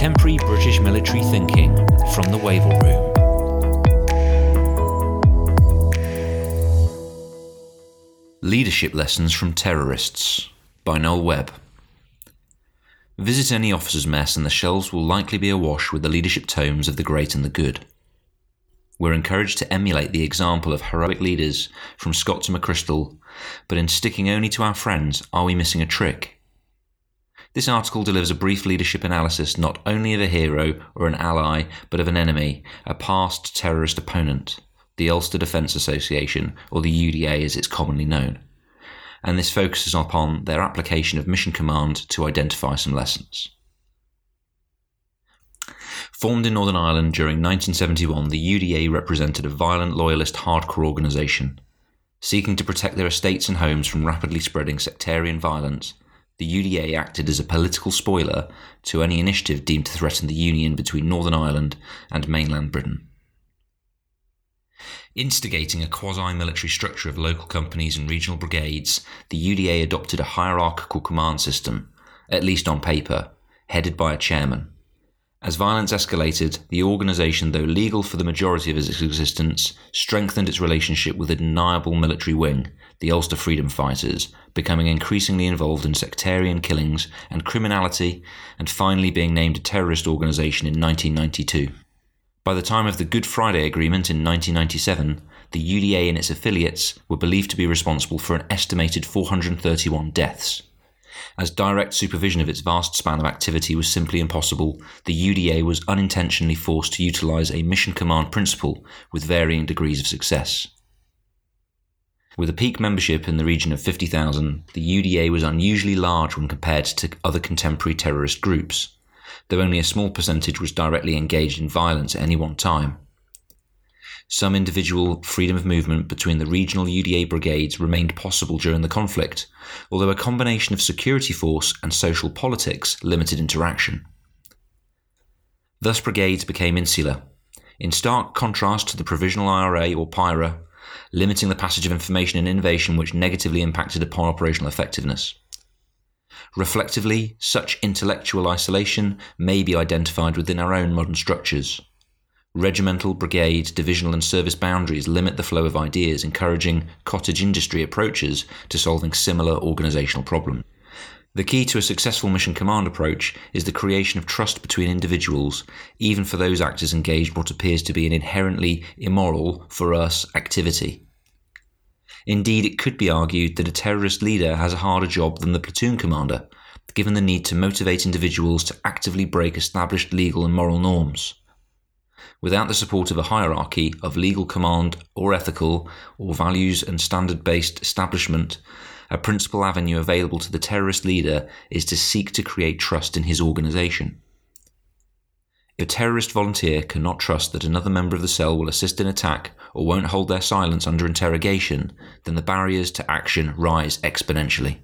Contemporary British military thinking from the Wavell Room. Leadership Lessons from Terrorists by Noel Webb. Visit any officer's mess and the shelves will likely be awash with the leadership tomes of the great and the good. We're encouraged to emulate the example of heroic leaders from Scott to McChrystal, but in sticking only to our friends, are we missing a trick? This article delivers a brief leadership analysis not only of a hero or an ally, but of an enemy, a past terrorist opponent, the Ulster Defence Association, or the UDA as it's commonly known. And this focuses upon their application of mission command to identify some lessons. Formed in Northern Ireland during 1971, the UDA represented a violent loyalist hardcore organisation. Seeking to protect their estates and homes from rapidly spreading sectarian violence, the UDA acted as a political spoiler to any initiative deemed to threaten the union between Northern Ireland and mainland Britain. Instigating a quasi military structure of local companies and regional brigades, the UDA adopted a hierarchical command system, at least on paper, headed by a chairman. As violence escalated, the organisation, though legal for the majority of its existence, strengthened its relationship with a deniable military wing, the Ulster Freedom Fighters, becoming increasingly involved in sectarian killings and criminality, and finally being named a terrorist organisation in 1992. By the time of the Good Friday Agreement in 1997, the UDA and its affiliates were believed to be responsible for an estimated 431 deaths. As direct supervision of its vast span of activity was simply impossible, the UDA was unintentionally forced to utilise a mission command principle with varying degrees of success. With a peak membership in the region of 50,000, the UDA was unusually large when compared to other contemporary terrorist groups, though only a small percentage was directly engaged in violence at any one time some individual freedom of movement between the regional UDA brigades remained possible during the conflict, although a combination of security force and social politics limited interaction. Thus, brigades became insular, in stark contrast to the Provisional IRA or PIRA, limiting the passage of information and innovation which negatively impacted upon operational effectiveness. Reflectively, such intellectual isolation may be identified within our own modern structures. Regimental, brigade, divisional, and service boundaries limit the flow of ideas, encouraging cottage industry approaches to solving similar organizational problems. The key to a successful mission command approach is the creation of trust between individuals, even for those actors engaged what appears to be an inherently immoral, for us, activity. Indeed, it could be argued that a terrorist leader has a harder job than the platoon commander, given the need to motivate individuals to actively break established legal and moral norms without the support of a hierarchy of legal command or ethical or values and standard based establishment, a principal avenue available to the terrorist leader is to seek to create trust in his organization. If a terrorist volunteer cannot trust that another member of the cell will assist in attack or won't hold their silence under interrogation, then the barriers to action rise exponentially.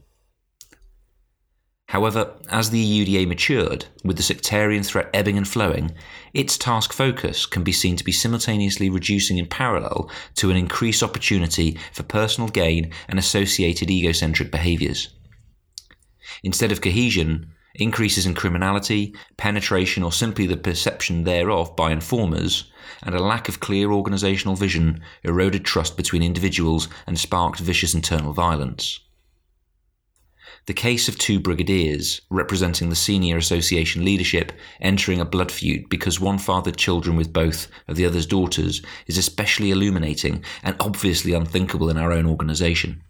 However, as the UDA matured, with the sectarian threat ebbing and flowing, its task focus can be seen to be simultaneously reducing in parallel to an increased opportunity for personal gain and associated egocentric behaviours. Instead of cohesion, increases in criminality, penetration, or simply the perception thereof by informers, and a lack of clear organisational vision eroded trust between individuals and sparked vicious internal violence the case of two brigadiers, representing the senior association leadership, entering a blood feud because one fathered children with both of the other's daughters is especially illuminating and obviously unthinkable in our own organisation.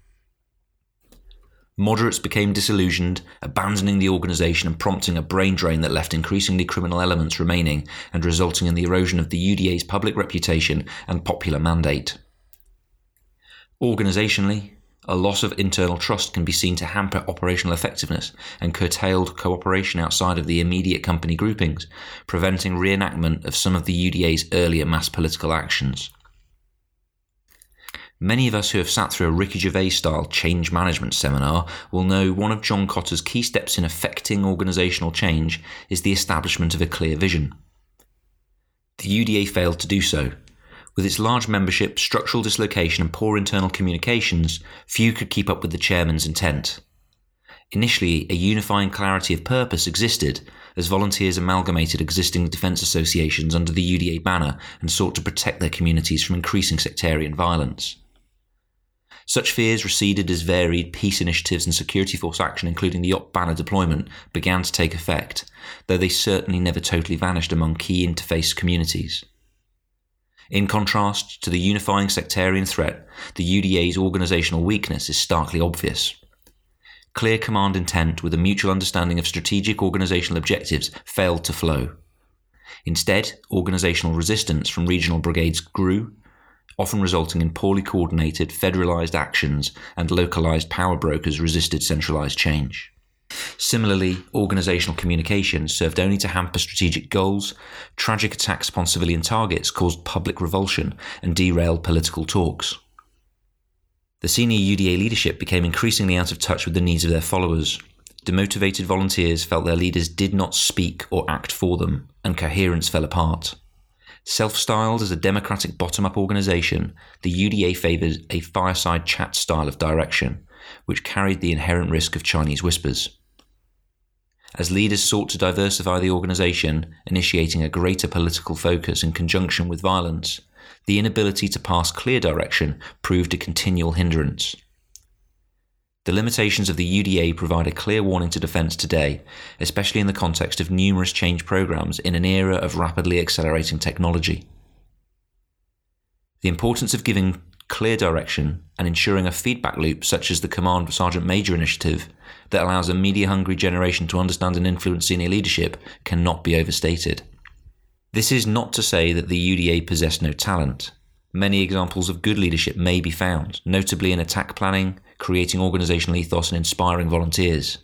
Moderates became disillusioned, abandoning the organisation and prompting a brain drain that left increasingly criminal elements remaining and resulting in the erosion of the UDA's public reputation and popular mandate. Organisationally, a loss of internal trust can be seen to hamper operational effectiveness and curtailed cooperation outside of the immediate company groupings, preventing reenactment of some of the UDA's earlier mass political actions. Many of us who have sat through a Ricky Gervais style change management seminar will know one of John Kotter's key steps in effecting organisational change is the establishment of a clear vision. The UDA failed to do so, with its large membership, structural dislocation, and poor internal communications, few could keep up with the chairman's intent. Initially, a unifying clarity of purpose existed, as volunteers amalgamated existing defence associations under the UDA banner and sought to protect their communities from increasing sectarian violence. Such fears receded as varied peace initiatives and security force action, including the OP banner deployment, began to take effect, though they certainly never totally vanished among key interface communities. In contrast to the unifying sectarian threat, the UDA's organisational weakness is starkly obvious. Clear command intent with a mutual understanding of strategic organisational objectives failed to flow. Instead, organisational resistance from regional brigades grew, often resulting in poorly coordinated, federalised actions and localised power brokers resisted centralised change. Similarly, organisational communication served only to hamper strategic goals, tragic attacks upon civilian targets caused public revulsion and derailed political talks. The senior UDA leadership became increasingly out of touch with the needs of their followers. Demotivated volunteers felt their leaders did not speak or act for them, and coherence fell apart. Self styled as a democratic bottom up organisation, the UDA favoured a fireside chat style of direction, which carried the inherent risk of Chinese whispers. As leaders sought to diversify the organisation, initiating a greater political focus in conjunction with violence, the inability to pass clear direction proved a continual hindrance. The limitations of the UDA provide a clear warning to defence today, especially in the context of numerous change programmes in an era of rapidly accelerating technology. The importance of giving clear direction and ensuring a feedback loop such as the Command Sergeant Major initiative that allows a media hungry generation to understand and influence senior leadership cannot be overstated. This is not to say that the UDA possess no talent. Many examples of good leadership may be found, notably in attack planning, creating organisational ethos, and inspiring volunteers.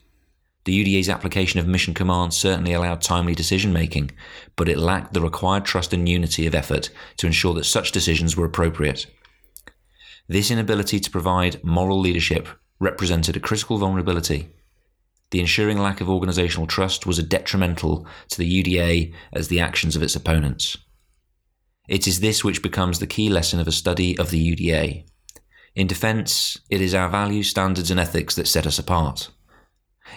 The UDA's application of mission command certainly allowed timely decision making, but it lacked the required trust and unity of effort to ensure that such decisions were appropriate. This inability to provide moral leadership represented a critical vulnerability. The ensuring lack of organisational trust was detrimental to the UDA as the actions of its opponents. It is this which becomes the key lesson of a study of the UDA. In defence, it is our values, standards, and ethics that set us apart.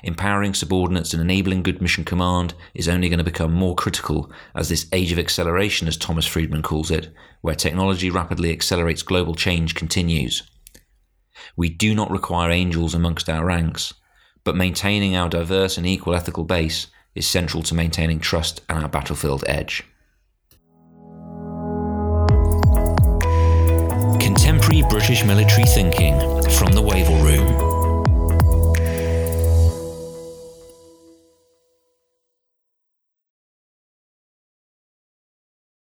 Empowering subordinates and enabling good mission command is only going to become more critical as this age of acceleration, as Thomas Friedman calls it, where technology rapidly accelerates global change, continues. We do not require angels amongst our ranks, but maintaining our diverse and equal ethical base is central to maintaining trust and our battlefield edge. Contemporary British military thinking from the Wavell Room.